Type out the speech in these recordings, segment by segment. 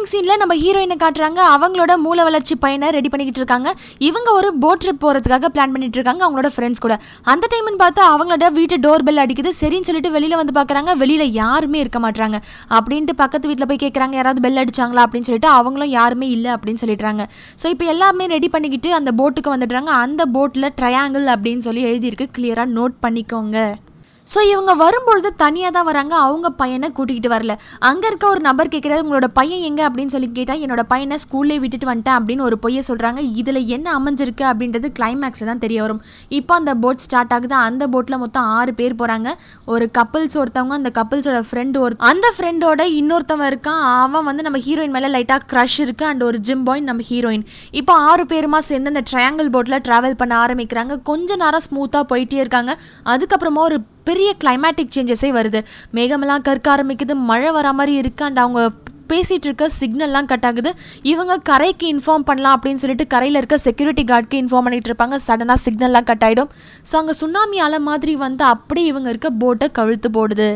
Opening சீன்ல நம்ம ஹீரோயினை காட்டுறாங்க. அவங்களோட மூல வளர்ச்சி பையனை ரெடி பண்ணிக்கிட்டு இருக்காங்க. இவங்க ஒரு போட் ட்ரிப் போறதுக்காக பிளான் பண்ணிட்டு இருக்காங்க அவங்களோட ஃப்ரெண்ட்ஸ் கூட. அந்த டைம்னு பார்த்தா அவங்களோட வீட்டு டோர் பெல் அடிக்குது. சரின்னு சொல்லிட்டு வெளியில வந்து பாக்குறாங்க. வெளியில யாருமே இருக்க மாட்டாங்க அப்படின்ட்டு பக்கத்து வீட்ல போய் கேட்கறாங்க யாராவது பெல் அடிச்சாங்களா? அப்படின்னு சொல்லிட்டு அவங்களும் யாருமே இல்லை அப்படின்னு சொல்லிடுறாங்க. ஸோ இப்போ எல்லாமே ரெடி பண்ணிக்கிட்டு அந்த போட்டுக்கு வந்துடுறாங்க. அந்த போட்ல ட்ரையாங்கிள் அப்படின்னு சொல்லி எழுதியிருக்கு. கிளியரா நோட் பண்ணிக்கோங்க. ஸோ இவங்க வரும்பொழுது தனியாக தான் வராங்க. அவங்க பையனை கூட்டிகிட்டு வரல. அங்கே இருக்க ஒரு நபர் கேட்குறாரு உங்களோட பையன் எங்கே? அப்படின்னு சொல்லி கேட்டால் என்னோட பையனை ஸ்கூல்லே விட்டுட்டு வந்துட்டேன் அப்படின்னு ஒரு பொய்யை சொல்கிறாங்க இதில் என்ன அமைஞ்சிருக்கு அப்படின்றது கிளைமேக்ஸ் தான் தெரிய வரும். இப்போ அந்த போட் ஸ்டார்ட் ஆகுது. அந்த போட்டில் மொத்தம் ஆறு பேர் போகிறாங்க ஒரு கப்பிள்ஸ் ஒருத்தவங்க அந்த கப்பிள்ஸோட ஃப்ரெண்டு ஒரு அந்த ஃப்ரெண்டோட இன்னொருத்தவன் இருக்கான். அவன் வந்து நம்ம ஹீரோயின் மேலே லைட்டாக க்ரஷ் இருக்குது அண்ட் ஒரு ஜிம் பாய் நம்ம ஹீரோயின் இப்போ ஆறு பேருமா சேர்ந்து அந்த ட்ரையாங்கிள் போட்டில் ட்ராவல் பண்ண ஆரம்பிக்கிறாங்க. கொஞ்ச நேரம் ஸ்மூத்தாக போயிட்டே இருக்காங்க. அதுக்கப்புறமா ஒரு பெரிய கிளைமேட்டிக் சேஞ்சஸே வருது. மேகமெல்லாம் கற்க ஆரம்பிக்குது. மழை வர மாதிரி இருக்கு. அண்ட் அவங்க பேசிட்டு இருக்க சிக்னல்லாம் கட் ஆகுது. இவங்க கரைக்கு இன்ஃபார்ம் பண்ணலாம் அப்படின்னு சொல்லிட்டு கரையில் இருக்க செக்யூரிட்டி கார்டுக்கு இன்ஃபார்ம் பண்ணிட்டு இருப்பாங்க. சடனா சிக்னல்லாம் கட் ஆயிடும். ஸோ அங்க சுனாமி அலை மாதிரி வந்து அப்படியே இவங்க இருக்க போட்டை கழுத்து போடுது.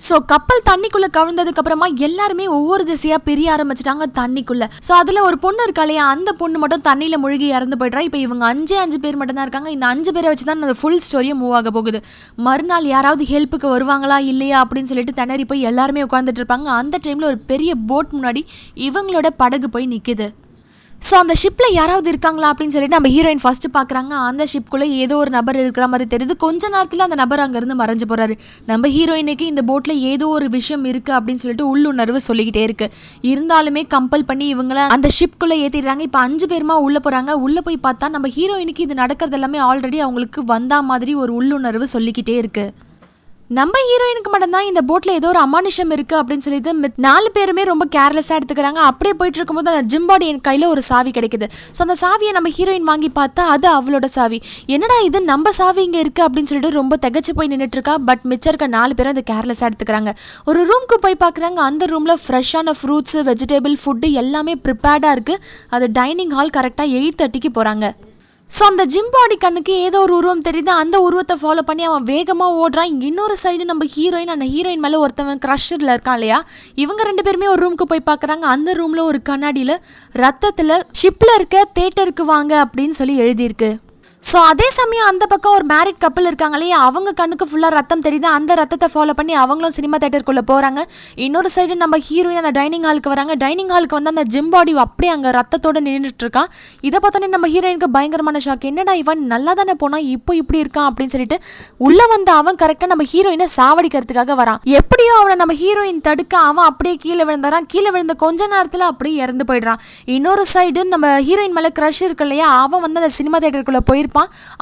ஸோ கப்பல் தண்ணிக்குள்ள கவிழ்ந்ததுக்கு அப்புறமா எல்லாருமே ஒவ்வொரு திசையா பிரிய ஆரம்பிச்சிட்டாங்க தண்ணிக்குள்ள. ஸோ அதுல ஒரு பொண்ணு இருக்கா இல்லையா? அந்த பொண்ணு மட்டும் தண்ணியில் முழுகி இறந்து போய்ட்றா. இப்போ இவங்க அஞ்சே அஞ்சு பேர் மட்டும் தான் இருக்காங்க. இந்த அஞ்சு பேரை வச்சு தான் அந்த ஃபுல் ஸ்டோரியும் மூவ் ஆக போகுது. மறுநாள் யாராவது ஹெல்ப்புக்கு வருவாங்களா இல்லையா அப்படின்னு சொல்லிட்டு திணறி போய் எல்லாருமே உட்காந்துட்டு இருப்பாங்க. அந்த டைம்ல ஒரு பெரிய போட் முன்னாடி இவங்களோட படகு போய் நிக்குது. ஸோ அந்த ஷிப்பில் யாராவது இருக்காங்களா அப்படின்னு சொல்லிட்டு நம்ம ஹீரோயின் ஃபர்ஸ்ட் பார்க்குறாங்க. அந்த ஷிப்குள்ளே ஏதோ ஒரு நபர் இருக்கிற மாதிரி தெரியுது. கொஞ்ச நேரத்தில் அந்த நபர் அங்கேருந்து மறைஞ்சு போறாரு. நம்ம ஹீரோயினுக்கு இந்த போட்டில் ஏதோ ஒரு விஷயம் இருக்கு அப்படின்னு சொல்லிட்டு உள்ளுணர்வு சொல்லிக்கிட்டே இருக்கு. இருந்தாலுமே கம்பல் பண்ணி இவங்கள அந்த ஷிப்குள்ளே ஏற்றிடுறாங்க இப்போ அஞ்சு பேருமா உள்ளே போகிறாங்க உள்ளே போய் பார்த்தா நம்ம ஹீரோயினுக்கு இது நடக்கிறது எல்லாமே ஆல்ரெடி அவங்களுக்கு வந்தா மாதிரி ஒரு உள்ளுணர்வு சொல்லிக்கிட்டே இருக்கு. நம்ம ஹீரோயினுக்கு மட்டும்தான் இந்த போட்ல ஏதோ ஒரு அமானுஷம் இருக்கு அப்படின்னு சொல்லிட்டு மித்- நாலு பேருமே ரொம்ப கேர்லெஸ்ஸா எடுத்துக்கிறாங்க. அப்படியே போயிட்டு இருக்கும்போது அந்த ஜிம்பாடி என் கையில ஒரு சாவி கிடைக்குது. ஸோ அந்த சாவியை நம்ம ஹீரோயின் வாங்கி பார்த்தா அது அவளோட சாவி. என்னடா இது நம்ம சாவி இங்க இருக்கு அப்படின்னு சொல்லிட்டு ரொம்ப தகச்சு போய் நின்னுட்டு இருக்கா. பட் மிச்சம் இருக்க நாலு பேரும் அதை கேர்லெஸ்ஸா எடுத்துக்கிறாங்க. ஒரு ரூம்க்கு போய் பாக்குறாங்க அந்த ரூம்ல ஃப்ரெஷ்ஷான ஃப்ரூட்ஸ் வெஜிடபிள் ஃபுட்டு எல்லாமே ப்ரிப்பேர்டா இருக்கு. அது டைனிங் ஹால் கரெக்டா எயிட் தேர்ட்டிக்கு போறாங்க. ஸோ அந்த ஜிம் பாடி கண்ணுக்கு ஏதோ ஒரு உருவம் தெரியுது. அந்த உருவத்தை ஃபாலோ பண்ணி அவன் வேகமாக ஓடுறான். இன்னொரு சைடு நம்ம ஹீரோயின் அந்த ஹீரோயின் மேலே ஒருத்தவன் க்ரஷரில் இருக்கான் இல்லையா? இவங்க ரெண்டு பேருமே ஒரு ரூமுக்கு போய் பார்க்கறாங்க அந்த ரூமில் ஒரு கண்ணாடியில் ரத்தத்தில் ஷிப்பில் இருக்க தேட்டருக்கு வாங்க அப்படின்னு சொல்லி எழுதியிருக்கு. ஸோ அதே சமயம் அந்த பக்கம் ஒரு மேரிட் கப்பல் இருக்காங்க இல்லையா? அவங்க கண்ணுக்கு ஃபுல்லாக ரத்தம் தெரியுது. அந்த ரத்தத்தை ஃபாலோ பண்ணி அவங்களும் சினிமா தேட்டருக்குள்ளே போகிறாங்க இன்னொரு சைடு நம்ம ஹீரோயின் அந்த டைனிங் ஹாலுக்கு வராங்க. டைனிங் ஹாலுக்கு வந்து அந்த ஜிம் பாடி அப்படியே அங்கே ரத்தத்தோட நின்றுட்டு இருக்கான். இதை பார்த்தோன்னே நம்ம ஹீரோயினுக்கு பயங்கரமான ஷாக் என்னடா இவன் நல்லா தானே போனான் இப்போ இப்படி இருக்கான் அப்படின்னு சொல்லிட்டு உள்ளே வந்த அவன் கரெக்டாக நம்ம ஹீரோயினை சாவடிக்கிறதுக்காக வரான். எப்படியோ அவனை நம்ம ஹீரோயின் தடுக்க அவன் அப்படியே கீழே விழுந்தாரான் கீழே விழுந்த கொஞ்ச நேரத்தில் அப்படியே இறந்து போயிடுறான். இன்னொரு சைடு நம்ம ஹீரோயின் மேலே க்ரஷ் இருக்கு இல்லையா? அவன் வந்து அந்த சினிமா தேட்டருக்குள்ளே போயிருப்பான்.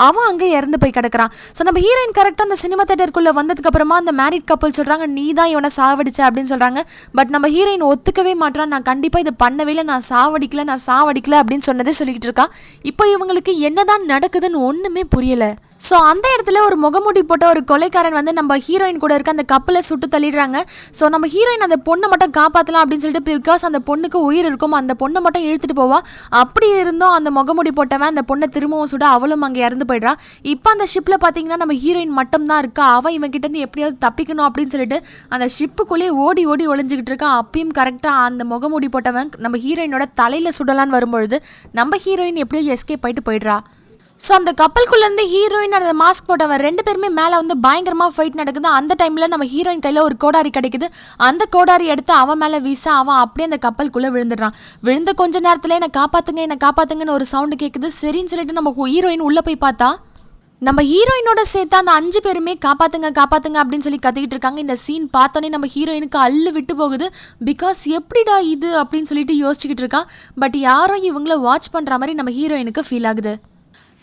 அவன் அங்கே இறந்து போய் கிடக்குறான். ஸோ நம்ம ஹீரோயின் கரெக்டாக அந்த சினிமா தேட்டருக்குள்ளே வந்ததுக்கு அப்புறமா அந்த மேரிட் கப்பல் சொல்றாங்க நீ தான் இவனை சாவடிச்ச அப்படின்னு சொல்றாங்க. பட் நம்ம ஹீரோயின் ஒத்துக்கவே மாட்றான். நான் கண்டிப்பா இதை பண்ணவே இல்லை நான் சாவடிக்கல நான் சாவடிக்கல அப்படின்னு சொன்னதே சொல்லிக்கிட்டு இருக்கான். இப்போ இவங்களுக்கு என்னதான் நடக்குதுன்னு ஒண்ணுமே புரியல. ஸோ அந்த இடத்துல ஒரு முகமூடி போட்ட ஒரு கொலைக்காரன் வந்து நம்ம ஹீரோயின் கூட இருக்க அந்த கப்பலை சுட்டு தள்ளிடுறாங்க. ஸோ நம்ம ஹீரோயின் அந்த பொண்ணை மட்டும் காப்பாற்றலாம் அப்படின்னு சொல்லிட்டு பிகாஸ் அந்த பொண்ணுக்கு உயிர் இருக்கும் அந்த பொண்ணை மட்டும் இழுத்துட்டு போவா. அப்படி இருந்தும் அந்த முகமூடி போட்டவன் அந்த பொண்ணை திரும்பவும் சுட அவளும் அங்கே இறந்து போயிடுறான் இப்போ அந்த ஷிப்பில் பார்த்தீங்கன்னா நம்ம ஹீரோயின் மட்டும் தான் இருக்கா? அவன் இவன் கிட்ட இருந்து எப்படியாவது தப்பிக்கணும் அப்படின்னு சொல்லிட்டு அந்த ஷிப்புக்குள்ளேயே ஓடி ஓடி ஒளிஞ்சுக்கிட்டு இருக்கான் அப்பயும் கரெக்டாக அந்த முகமூடி போட்டவன் நம்ம ஹீரோயினோட தலையில சுடலான்னு வரும்பொழுது நம்ம ஹீரோயின் எப்படியோ எஸ்கேப் ஆயிட்டு போயிடுறா. ஸோ அந்த கப்பலுக்குள்ளேருந்து ஹீரோயின் அந்த மாஸ்க் போட்டவன் ரெண்டு பேருமே மேலே வந்து பயங்கரமா ஃபைட் நடக்குது. அந்த டைம்ல நம்ம ஹீரோயின் கையில ஒரு கோடாரி கிடைக்குது. அந்த கோடாரி எடுத்து அவன் மேல வீச அவன் அப்படியே அந்த கப்பலுக்குள்ளே விழுந்துடுறான். விழுந்த கொஞ்ச நேரத்துல என்ன காப்பாத்துங்க என்ன காப்பாத்துங்கன்னு ஒரு சவுண்டு கேட்குது சரின்னு சொல்லிட்டு நம்ம ஹீரோயின் உள்ள போய் பார்த்தா நம்ம ஹீரோயினோட சேர்த்து அந்த அஞ்சு பேருமே காப்பாத்துங்க காப்பாத்துங்க அப்படின்னு சொல்லி கத்திக்கிட்டு இருக்காங்க. இந்த சீன் பார்த்தோன்னே நம்ம ஹீரோயினுக்கு அள்ளு விட்டு போகுது. பிகாஸ் எப்படிடா இது அப்படின்னு சொல்லிட்டு யோசிச்சுக்கிட்டு இருக்கான். பட் யாரும் இவங்கள வாட்ச் பண்ற மாதிரி நம்ம ஹீரோயினுக்கு ஃபீல் ஆகுது.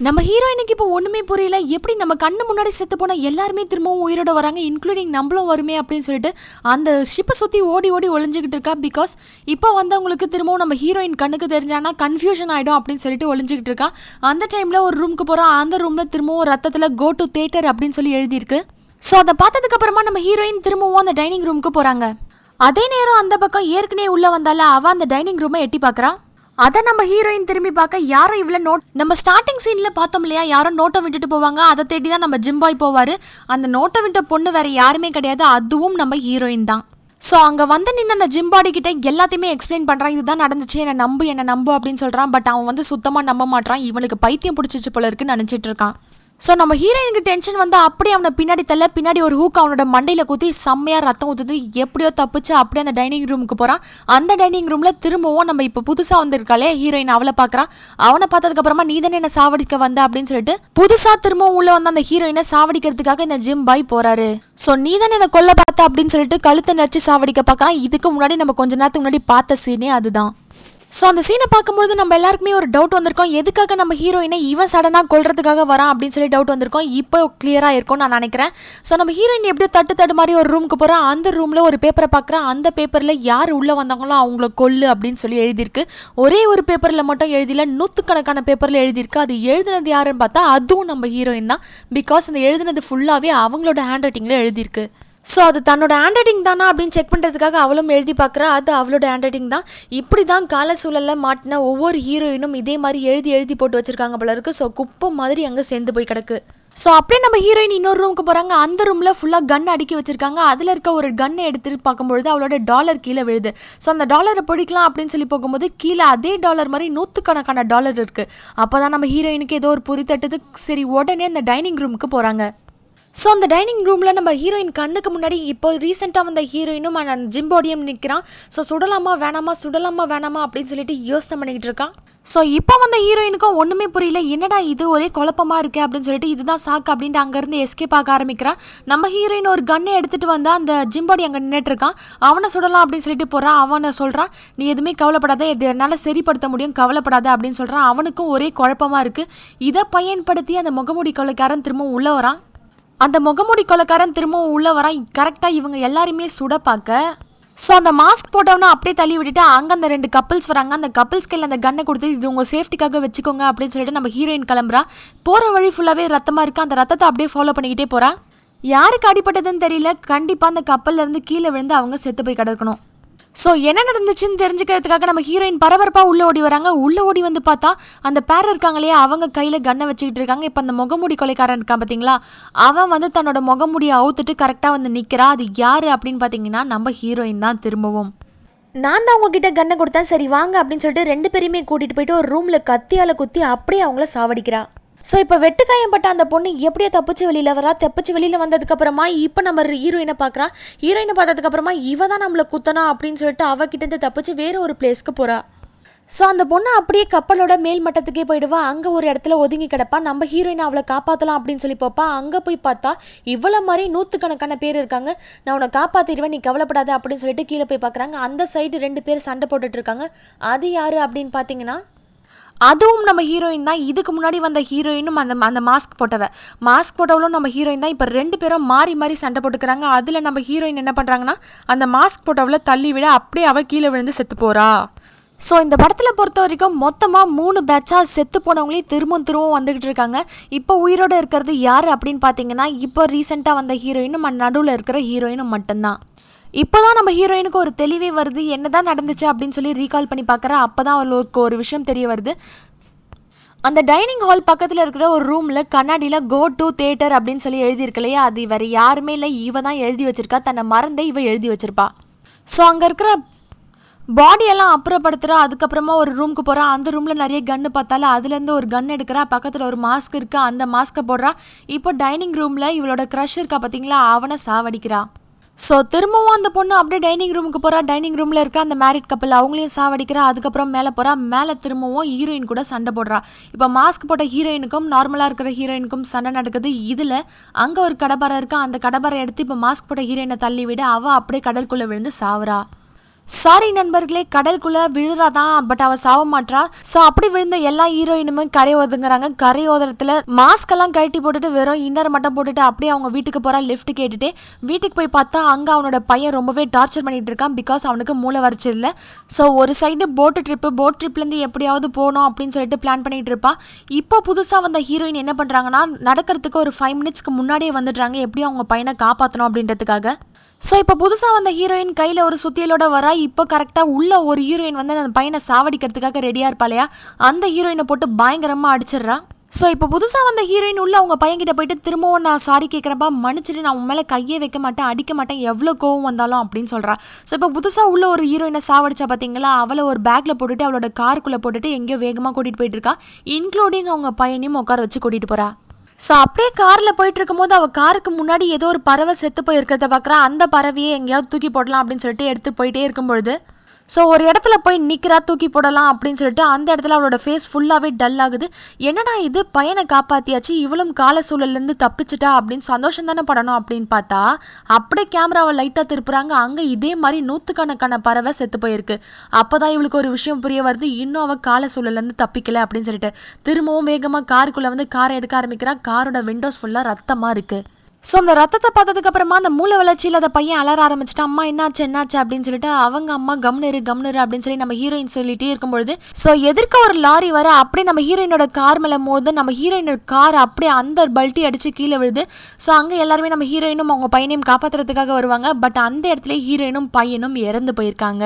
நம்ம ஹீரோயினுக்கு இப்போ ஒண்ணுமே புரியல. எப்படி நம்ம கண்ணு முன்னாடி செத்து போனா எல்லாருமே திரும்பவும் உயிரோட வராங்க இன்க்ளூடிங் நம்மளும் வருமே அப்படின்னு சொல்லிட்டு அந்த ஷிப்பை சுத்தி ஓடி ஓடி ஒளிஞ்சுக்கிட்டு இருக்கா? பிகாஸ் இப்போ வந்தவங்களுக்கு திரும்பவும் நம்ம ஹீரோயின் கண்ணுக்கு தெரிஞ்சானா கன்ஃபியூஷன் ஆயிடும் அப்படின்னு சொல்லிட்டு ஒளிஞ்சுக்கிட்டு இருக்கா. அந்த டைம்ல ஒரு ரூமுக்கு போறோம். அந்த ரூம்ல திரும்பவும் ரத்தத்துல கோ டு தேட்டர் அப்படின்னு சொல்லி எழுதியிருக்கு. ஸோ அதை பார்த்ததுக்கு அப்புறமா நம்ம ஹீரோயின் திரும்பவும் அந்த டைனிங் ரூமுக்கு போறாங்க. அதே நேரம் அந்த பக்கம் ஏற்கனவே உள்ள வந்தால அவ அந்த டைனிங் ரூமை எட்டி பார்க்குறான் அதை நம்ம ஹீரோயின் திரும்பி பார்க்க யாரோ இவ்வளவு நோட் நம்ம ஸ்டார்டிங் சீன்ல பார்த்தோம் இல்லையா? யாரோ நோட்டை விட்டுட்டு போவாங்க. அதை தேடி தான் நம்ம ஜிம்பாய் போவாரு. அந்த நோட்டை விட்ட பொண்ணு வேற யாருமே கிடையாது. அதுவும் நம்ம ஹீரோயின் தான். ஸோ அங்கே வந்து நின்று அந்த ஜிம்பாடி கிட்ட எல்லாத்தையுமே எக்ஸ்பிளைன் பண்ணுறான் இதுதான் நடந்துச்சு. என்னை நம்பு என்னை நம்பு அப்படின்னு சொல்கிறான் பட் அவன் வந்து சுத்தமாக நம்ப மாட்றான். இவனுக்கு பைத்தியம் பிடிச்சிச்சு போல இருக்குன்னு நினச்சிட்டு இருக்கான். ஸோ நம்ம ஹீரோயினுக்கு டென்ஷன் வந்து அப்படியே அவனை பின்னாடி தள்ள பின்னாடி ஒரு ஹூக் அவனோட மண்டையில குத்தி செம்மையா ரத்தம் ஊத்துது. எப்படியோ தப்பிச்சு அப்படியே அந்த டைனிங் ரூமுக்கு போறான். அந்த டைனிங் ரூம்ல திரும்பவும் நம்ம இப்போ புதுசா வந்திருக்காளே ஹீரோயின் அவளை பாக்குறான் அவனை பார்த்ததுக்கு அப்புறமா நீ தானே என்ன சாவடிக்க வந்த? அப்படின்னு சொல்லிட்டு புதுசா திரும்பவும் உள்ள வந்த அந்த ஹீரோயினை சாவடிக்கிறதுக்காக இந்த ஜிம் பாய் போறாரு. ஸோ நீ தானே என்ன கொல்ல பார்த்த? அப்படின்னு சொல்லிட்டு கழுத்தை நடிச்சு சாவடிக்க பார்க்கறான். இதுக்கு முன்னாடி நம்ம கொஞ்ச நேரத்துக்கு முன்னாடி பார்த்த சீனே அதுதான். ஸோ அந்த சீனை பார்க்கும்பொழுது நம்ம எல்லாருக்குமே ஒரு டவுட் வந்திருக்கோம். எதுக்காக நம்ம ஹீரோயினை இவன் சடனாக கொள்றதுக்காக வரான் அப்படின்னு சொல்லி டவுட் வந்திருக்கோம். இப்போ கிளியராக இருக்கும்னு நான் நினைக்கிறேன். ஸோ நம்ம ஹீரோயின் எப்படி தட்டு தட்டு மாதிரி ஒரு ரூமுக்கு போகிறோம் அந்த ரூமில் ஒரு பேப்பரை பார்க்குறேன் அந்த பேப்பரில் யார் உள்ளே வந்தாங்களோ அவங்கள கொல்லு அப்படின்னு சொல்லி எழுதியிருக்கு. ஒரே ஒரு பேப்பரில் மட்டும் எழுதியில நூற்றுக்கணக்கான பேப்பரில் எழுதியிருக்கு. அது எழுதினது யாருன்னு பார்த்தா அதுவும் நம்ம ஹீரோயின் தான். பிகாஸ் அந்த எழுதினது ஃபுல்லாகவே அவங்களோட ஹேண்ட் ரைட்டிங்கில் எழுதியிருக்கு. ஸோ அது தன்னோட ஹேண்ட் ரைட்டிங் தானா அப்படின்னு செக் பண்ணுறதுக்காக அவளும் எழுதி பார்க்குறா. அது அவளோட ஹேண்ட் ரைட்டிங் தான். இப்படி தான் கால சூழலில் மாட்டின ஒவ்வொரு ஹீரோயினும் இதே மாதிரி எழுதி எழுதி போட்டு வச்சிருக்காங்க போல இருக்கு. ஸோ குப்பை மாதிரி அங்கே சேர்ந்து போய் கிடக்கு. ஸோ அப்படியே நம்ம ஹீரோயின் இன்னொரு ரூமுக்கு போகிறாங்க அந்த ரூமில் ஃபுல்லாக கன் அடுக்கி வச்சிருக்காங்க. அதில் இருக்க ஒரு கன்னை எடுத்துட்டு பார்க்கும்பொழுது அவளோட டாலர் கீழே விழுது. ஸோ அந்த டாலரை பிடிக்கலாம் அப்படின்னு சொல்லி போகும்போது கீழே அதே டாலர் மாதிரி நூற்றுக்கணக்கான டாலர் இருக்கு. அப்போ தான் நம்ம ஹீரோயினுக்கு ஏதோ ஒரு புரிதட்டது சரி உடனே அந்த டைனிங் ரூமுக்கு போகிறாங்க ஸோ அந்த டைனிங் ரூமில் நம்ம ஹீரோயின் கண்ணுக்கு முன்னாடி இப்போ ரீசெண்டாக வந்த ஹீரோயினும் அந்த ஜிம்போடியம் நிற்கிறான் ஸோ சுடலாமா வேணாமா சுடலாமா வேணாமா அப்படின்னு சொல்லிட்டு யோசனை பண்ணிக்கிட்டு இருக்கான். ஸோ இப்போ வந்த ஹீரோயினுக்கும் ஒன்றுமே புரியல. என்னடா இது? ஒரே குழப்பமா இருக்கு அப்படின்னு சொல்லிட்டு இதுதான் சாக்கு அப்படின்ட்டு அங்கேருந்து எஸ்கேப் ஆக ஆரம்பிக்கிறான். நம்ம ஹீரோயின் ஒரு கன்னை எடுத்துகிட்டு வந்தால் அந்த ஜிம்பாடி அங்கே நின்றுட்டு இருக்கான். அவனை சுடலாம் அப்படின்னு சொல்லிட்டு போகிறான் அவனை சொல்கிறான் நீ எதுவுமே கவலைப்படாத. இது என்னால் சரிப்படுத்த முடியும். கவலைப்படாத அப்படின்னு சொல்கிறான் அவனுக்கும் ஒரே குழப்பமாக இருக்குது இதை பயன்படுத்தி அந்த முகமூடி கொலைக்காரன் திரும்ப உள்ள வரான். அந்த முகமூடி கொலைக்காரன் திரும்பவும் உள்ள வரான். கரெக்டா இவங்க எல்லாருமே சுட பார்க்க. ஸோ அந்த மாஸ்க் போட்டவனா அப்படியே தள்ளி விட்டுட்டு அங்கே அந்த ரெண்டு கப்பிள்ஸ் வராங்க. அந்த கப்பிள்ஸ் கையில் அந்த கன்னை கொடுத்து இது உங்கள் சேஃப்டிக்காக வச்சுக்கோங்க அப்படின்னு சொல்லிட்டு நம்ம ஹீரோயின் கிளம்புறா. போகிற வழி ஃபுல்லாகவே ரத்தமாக இருக்கு? அந்த ரத்தத்தை அப்படியே ஃபாலோ பண்ணிக்கிட்டே போறா. யாருக்கு அடிபட்டதுன்னு தெரியல. கண்டிப்பாக அந்த கப்பல்ல இருந்து கீழே விழுந்து அவங்க செத்து போய் கிடக்கணும். ஸோ என்ன நடந்துச்சுன்னு தெரிஞ்சுக்கிறதுக்காக நம்ம ஹீரோயின் பரபரப்பா உள்ள ஓடி வராங்க. உள்ள ஓடி வந்து பார்த்தா அந்த பேர் இருக்காங்க இல்லையா அவங்க கையில கண்ணை வச்சுக்கிட்டு இருக்காங்க. இப்போ அந்த முகமூடி கொலைக்காரன் இருக்கான் பாத்தீங்களா அவன் வந்து தன்னோட முகமூடியை அவுத்துட்டு கரெக்டா வந்து நிக்கிறா. அது யாரு அப்படின்னு பாத்தீங்கன்னா நம்ம ஹீரோயின் தான் திரும்பவும். நான் தான் உங்ககிட்ட கண்ணை கொடுத்தேன். சரி வாங்க அப்படின்னு சொல்லிட்டு ரெண்டு பேரையுமே கூட்டிட்டு போயிட்டு ஒரு ரூம்ல கத்தியால குத்தி அப்படியே அவங்கள சாவடிக்கிறா. ஸோ இப்போ வெட்டுக்காயம் பட்ட அந்த பொண்ணு எப்படியோ தப்பிச்சு வெளியில் வரா தப்பிச்சு வெளியில் வந்ததுக்கப்புறமா இப்போ நம்ம ஹீரோயினை பார்க்கறா ஹீரோயினை பார்த்ததுக்கப்புறமா இவ தான் நம்மளை குத்தனா அப்படின்னு சொல்லிட்டு அவகிட்ட இருந்து தப்பிச்சு வேற ஒரு பிளேஸ்க்கு போகிறா ஸோ அந்த பொண்ணு அப்படியே கப்பலோட மேல் மட்டத்துக்கே போயிடுவா. அங்கே ஒரு இடத்துல ஒதுங்கி கிடப்பா. நம்ம ஹீரோயின் அவளை காப்பாற்றலாம் அப்படின்னு சொல்லி பார்ப்பா அங்கே போய் பார்த்தா இவ்வளோ மாதிரி நூற்றுக்கணக்கான பேர் இருக்காங்க. நான் உன்னை காப்பாற்றிடுவேன் நீ கவலைப்படாத அப்படின்னு சொல்லிட்டு கீழே போய் பார்க்குறாங்க அந்த சைடு ரெண்டு பேர் சண்டை போட்டுட்டு இருக்காங்க. அது யாரு அப்படின்னு பார்த்தீங்கன்னா அதுவும் நம்ம ஹீரோயின் தான். இதுக்கு முன்னாடி வந்த ஹீரோயினும் அந்த அந்த மாஸ்க் போட்டவ. மாஸ்க் போட்டவளும் நம்ம ஹீரோயின் தான். இப்போ ரெண்டு பேரும் மாறி மாறி சண்டை போட்டுக்கிறாங்க. அதில் நம்ம ஹீரோயின் என்ன பண்ணுறாங்கன்னா அந்த மாஸ்க் போட்டவளை தள்ளி விட அப்படியே அவ கீழே விழுந்து செத்து போறா. ஸோ இந்த படத்தில் பொறுத்த வரைக்கும் மொத்தமாக மூணு பேட்சாக செத்து போனவங்களே திரும்பவும் திரும்பவும் வந்துகிட்டு இருக்காங்க. இப்போ உயிரோட இருக்கிறது யார் அப்படின்னு பார்த்தீங்கன்னா இப்போ ரீசெண்டாக வந்த ஹீரோயினும் நடுவில் இருக்கிற ஹீரோயினும் மட்டும்தான். இப்போதான் நம்ம ஹீரோயினுக்கு ஒரு தெளிவே வருது. என்னதான் நடந்துச்சு அப்படின்னு சொல்லி ரீகால் பண்ணி பார்க்குறா அப்போதான் அவளுக்கு ஒரு விஷயம் தெரிய வருது. அந்த டைனிங் ஹால் பக்கத்தில் இருக்கிற ஒரு ரூமில் கண்ணாடியில் கோ டு தேட்டர் அப்படின்னு சொல்லி எழுதியிருக்கு இல்லையா? அது வேற யாருமே இல்லை. இவ தான் எழுதி வச்சிருக்கா. தன்னை மறந்தே இவ எழுதி வச்சிருப்பா. ஸோ அங்கே இருக்கிற பாடியெல்லாம் அப்புறப்படுத்துகிறா அதுக்கப்புறமா ஒரு ரூமுக்கு போகிறா அந்த ரூமில் நிறைய கன்னு பார்த்தாலும் அதுலேருந்து ஒரு கன் எடுக்கிறா. பக்கத்தில் ஒரு மாஸ்க் இருக்கு. அந்த மாஸ்க்கை போடுறா. இப்போ டைனிங் ரூமில் இவளோட க்ரஷ் இருக்கா பார்த்தீங்களா? அவனை சாவடிக்கிறா. ஸோ திரும்பவும் அந்த பொண்ணு அப்படியே டைனிங் ரூமுக்கு போகிறா டைனிங் ரூமில் இருக்க அந்த மேரிட் கப்பல் அவங்களையும் சாவடிக்கிறா. அதுக்கப்புறம் மேலே போகிறா மேலே திரும்பவும் ஹீரோயின் கூட சண்டை போடுறா. இப்போ மாஸ்க் போட்ட ஹீரோயினுக்கும் நார்மலாக இருக்கிற ஹீரோயினுக்கும் சண்டை நடக்குது. இதில் அங்கே ஒரு கடப்பாரை இருக்கா? அந்த கடப்பாரை எடுத்து இப்போ மாஸ்க் போட்ட ஹீரோயினை தள்ளி விட. அவள் அப்படியே கடற்குள்ளே விழுந்து சாவுறா. சாரி நண்பர்களே கடலுக்குள்ள விழுறாதான் பட் அவ சாவ மாட்றா. சோ அப்படி விழுந்த எல்லா ஹீரோயினுமே கரை ஒதுங்குறாங்க. கரை ஓதுறதுல மாஸ்க் எல்லாம் கழட்டி போட்டுட்டு வெறும் இன்னர் மட்டும் போட்டுட்டு அப்படியே அவங்க வீட்டுக்கு போறா லிஃப்ட் கேட்டுட்டு. வீட்டுக்கு போய் பார்த்தா அங்க அவனோட பையன் ரொம்பவே டார்ச்சர் பண்ணிட்டு இருக்கான் பிகாஸ் அவனுக்கு மூளை வரைச்சு இல்ல. சோ ஒரு சைடு போட்டு ட்ரிப்பு போட் ட்ரிப்ல இருந்து எப்படியாவது போகணும் அப்படின்னு சொல்லிட்டு பிளான் பண்ணிட்டு இருப்பான் இப்போ புதுசா வந்த ஹீரோயின் என்ன பண்றாங்கன்னா நடக்கிறதுக்கு ஒரு ஃபைவ் மினிட்ஸ்க்கு முன்னாடியே வந்துடுறாங்க. எப்படியும் அவங்க பையனை காப்பாத்தணும் அப்படின்றதுக்காக. ஸோ இப்போ புதுசாக வந்த ஹீரோயின் கையில் ஒரு சுத்தியலோட வரா. இப்போ கரெக்டாக உள்ள ஒரு ஹீரோயின் வந்து அந்த பையனை சாவடிக்கிறதுக்காக ரெடியாக இருப்பாளையா? அந்த ஹீரோயினை போட்டு பயங்கரமாக அடிச்சிடுறா. ஸோ இப்போ புதுசாக வந்த ஹீரோயின் உள்ள அவங்க பையன்கிட்ட போயிட்டு திரும்பவும் நான் சாரி கேட்குறப்பா மன்னிச்சிட்டு நான் உன் மேலே கையே வைக்க மாட்டேன் அடிக்க மாட்டேன் எவ்வளோ கோவம் வந்தாலும் அப்படின்னு சொல்கிறா ஸோ இப்போ புதுசாக உள்ள ஒரு ஹீரோயினை சாவடிச்சா பார்த்தீங்களா அவளை ஒரு பேக்கில் போட்டுட்டு அவளோட காருக்குள்ளே போட்டுட்டு எங்கேயோ வேகமாக கூட்டிகிட்டு போயிட்டு இருக்கா. இன்க்ளூடிங் அவங்க பையனையும் உட்கார வச்சு கூட்டிகிட்டு போறா. ஸோ அப்படியே காரில் போயிட்டு இருக்கும்போது அவள் காருக்கு முன்னாடி ஏதோ ஒரு பறவை செத்து போயிருக்கிறத பார்க்குறா அந்த பறவையை எங்கேயாவது தூக்கி போடலாம் அப்படின்னு சொல்லிட்டு எடுத்து போயிட்டே இருக்கும்பொழுது ஸோ ஒரு இடத்துல போய் நிற்கிறா தூக்கி போடலாம் அப்படின்னு சொல்லிட்டு அந்த இடத்துல அவளோட ஃபேஸ் ஃபுல்லாகவே டல் ஆகுது. என்னடா இது? பையனை காப்பாத்தியாச்சு. இவளும் கால சூழல்லேருந்து தப்பிச்சிட்டா அப்படின்னு சந்தோஷம் தானே படணும் அப்படின்னு பார்த்தா அப்படியே கேமராவை லைட்டாக திருப்புறாங்க. அங்கே இதே மாதிரி நூற்றுக்கணக்கான பறவை செத்து போயிருக்கு. அப்பதான் இவளுக்கு ஒரு விஷயம் புரிய வருது. இன்னும் அவள் கால சூழல்லேருந்து தப்பிக்கல அப்படின்னு சொல்லிட்டு. திரும்பவும் வேகமாக காருக்குள்ளே வந்து காரை எடுக்க ஆரம்பிக்கிறா. காரோட விண்டோஸ் ஃபுல்லாக ரத்தமாக இருக்குது ஸோ அந்த ரத்தத்தை பார்த்ததுக்கு அப்புறமா அந்த மூளை வளர்ச்சியில் அந்த பையன் அலற ஆரம்பிச்சிட்டு அம்மா என்னாச்சு என்னாச்சு? அப்படின்னு சொல்லிட்டு அவங்க அம்மா கம்னரு கம்னரு அப்படின்னு சொல்லி நம்ம ஹீரோயின் சொல்லிட்டே இருக்கும்பொழுது ஸோ எதிர்க்க ஒரு லாரி வர அப்படியே நம்ம ஹீரோயினோட கார் மேலே மோது நம்ம ஹீரோயினோட கார் அப்படியே அந்த பல்ட்டி அடிச்சு கீழே விழுது. ஸோ அங்கே எல்லாருமே நம்ம ஹீரோயினும் அவங்க பையனையும் காப்பாத்துறதுக்காக வருவாங்க. பட் அந்த இடத்துல ஹீரோயினும் பையனும் இறந்து போயிருக்காங்க.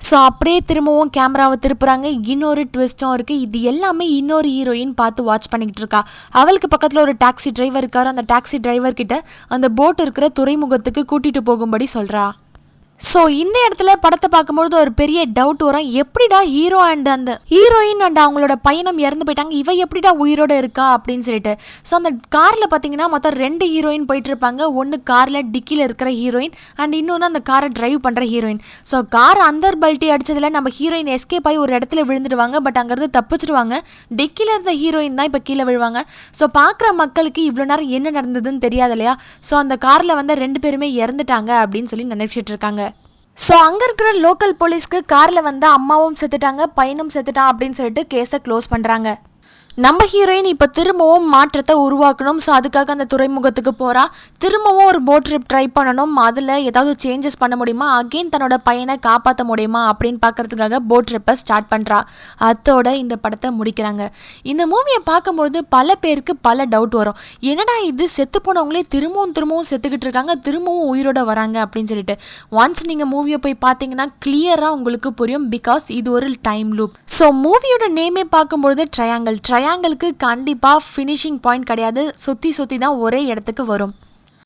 ஸோ அப்படியே திரும்பவும் கேமராவை திருப்புறாங்க. இன்னொரு ட்விஸ்ட்டும் இருக்கு. இது எல்லாமே இன்னொரு ஹீரோயின் பார்த்து வாட்ச் பண்ணிக்கிட்டு இருக்கா. அவளுக்கு பக்கத்தில் ஒரு டாக்ஸி டிரைவர் இருக்காரு. அந்த டாக்ஸி டிரைவர் கிட்ட அந்த போட் இருக்கிற துறைமுகத்துக்கு கூட்டிட்டு போகும்படி சொல்றா. ஸோ இந்த இடத்துல படத்தை பார்க்கும்பொழுது ஒரு பெரிய டவுட் வரும். எப்படிடா ஹீரோ அண்ட் அந்த ஹீரோயின் அண்ட் அவங்களோட பையனும் இறந்து போயிட்டாங்க? இவ எப்படிடா உயிரோட இருக்கா அப்படின்னு சொல்லிட்டு. ஸோ அந்த காரில் பார்த்தீங்கன்னா மொத்தம் ரெண்டு ஹீரோயின் போயிட்டு இருப்பாங்க. ஒன்று காரில் டிக்கியில் இருக்கிற ஹீரோயின் அண்ட் இன்னொன்று அந்த காரை டிரைவ் பண்ணுற ஹீரோயின் ஸோ கார் அந்தர் பல்ட்டி அடிச்சதுல நம்ம ஹீரோயின் எஸ்கேப் ஆகி ஒரு இடத்துல விழுந்துடுவாங்க. பட் அங்கேருந்து தப்பிச்சிடுவாங்க. டிக்கியில் இருந்த ஹீரோயின் தான் இப்போ கீழே விழுவாங்க. ஸோ பார்க்குற மக்களுக்கு இவ்வளோ நேரம் என்ன நடந்ததுன்னு தெரியாது இல்லையா? ஸோ அந்த காரில் வந்து ரெண்டு பேருமே இறந்துட்டாங்க அப்படின்னு சொல்லி நினைச்சிட்டு இருக்காங்க. ஸோ அங்கே இருக்கிற லோக்கல் போலீஸ்க்கு காரில் வந்து அம்மாவும் செத்துட்டாங்க பையனும் செத்துட்டான் அப்படின்னு சொல்லிட்டு கேஸை க்ளோஸ் பண்ணுறாங்க நம்ம ஹீரோயின் இப்போ திரும்பவும் மாற்றத்தை உருவாக்கணும். ஸோ அதுக்காக அந்த துறைமுகத்துக்கு போறா. திரும்பவும் ஒரு போட் ட்ரிப் ட்ரை பண்ணணும். அதில் ஏதாவது சேஞ்சஸ் பண்ண முடியுமா? அகெயின் தன்னோட பையனை காப்பாற்ற முடியுமா? அப்படின்னு பார்க்கறதுக்காக போட் ட்ரிப்பை ஸ்டார்ட் பண்ணுறா அத்தோட இந்த படத்தை முடிக்கிறாங்க. இந்த மூவியை பார்க்கும்பொழுது பல பேருக்கு பல டவுட் வரும். என்னடா இது? செத்து போனவங்களே திரும்பவும் திரும்பவும் செத்துக்கிட்டு இருக்காங்க. திரும்பவும் உயிரோட வராங்க அப்படின்னு சொல்லிட்டு. ஒன்ஸ் நீங்கள் மூவியை போய் பார்த்தீங்கன்னா கிளியராக உங்களுக்கு புரியும். பிகாஸ் இது ஒரு டைம் லூப் ஸோ மூவியோட நேமே பார்க்கும்பொழுது ட்ரையாங்கிள் ட்ரையாங்கிளுக்கு கண்டிப்பாக ஃபினிஷிங் பாயிண்ட் கிடையாது. சுற்றி சுற்றி தான் ஒரே இடத்துக்கு வரும்.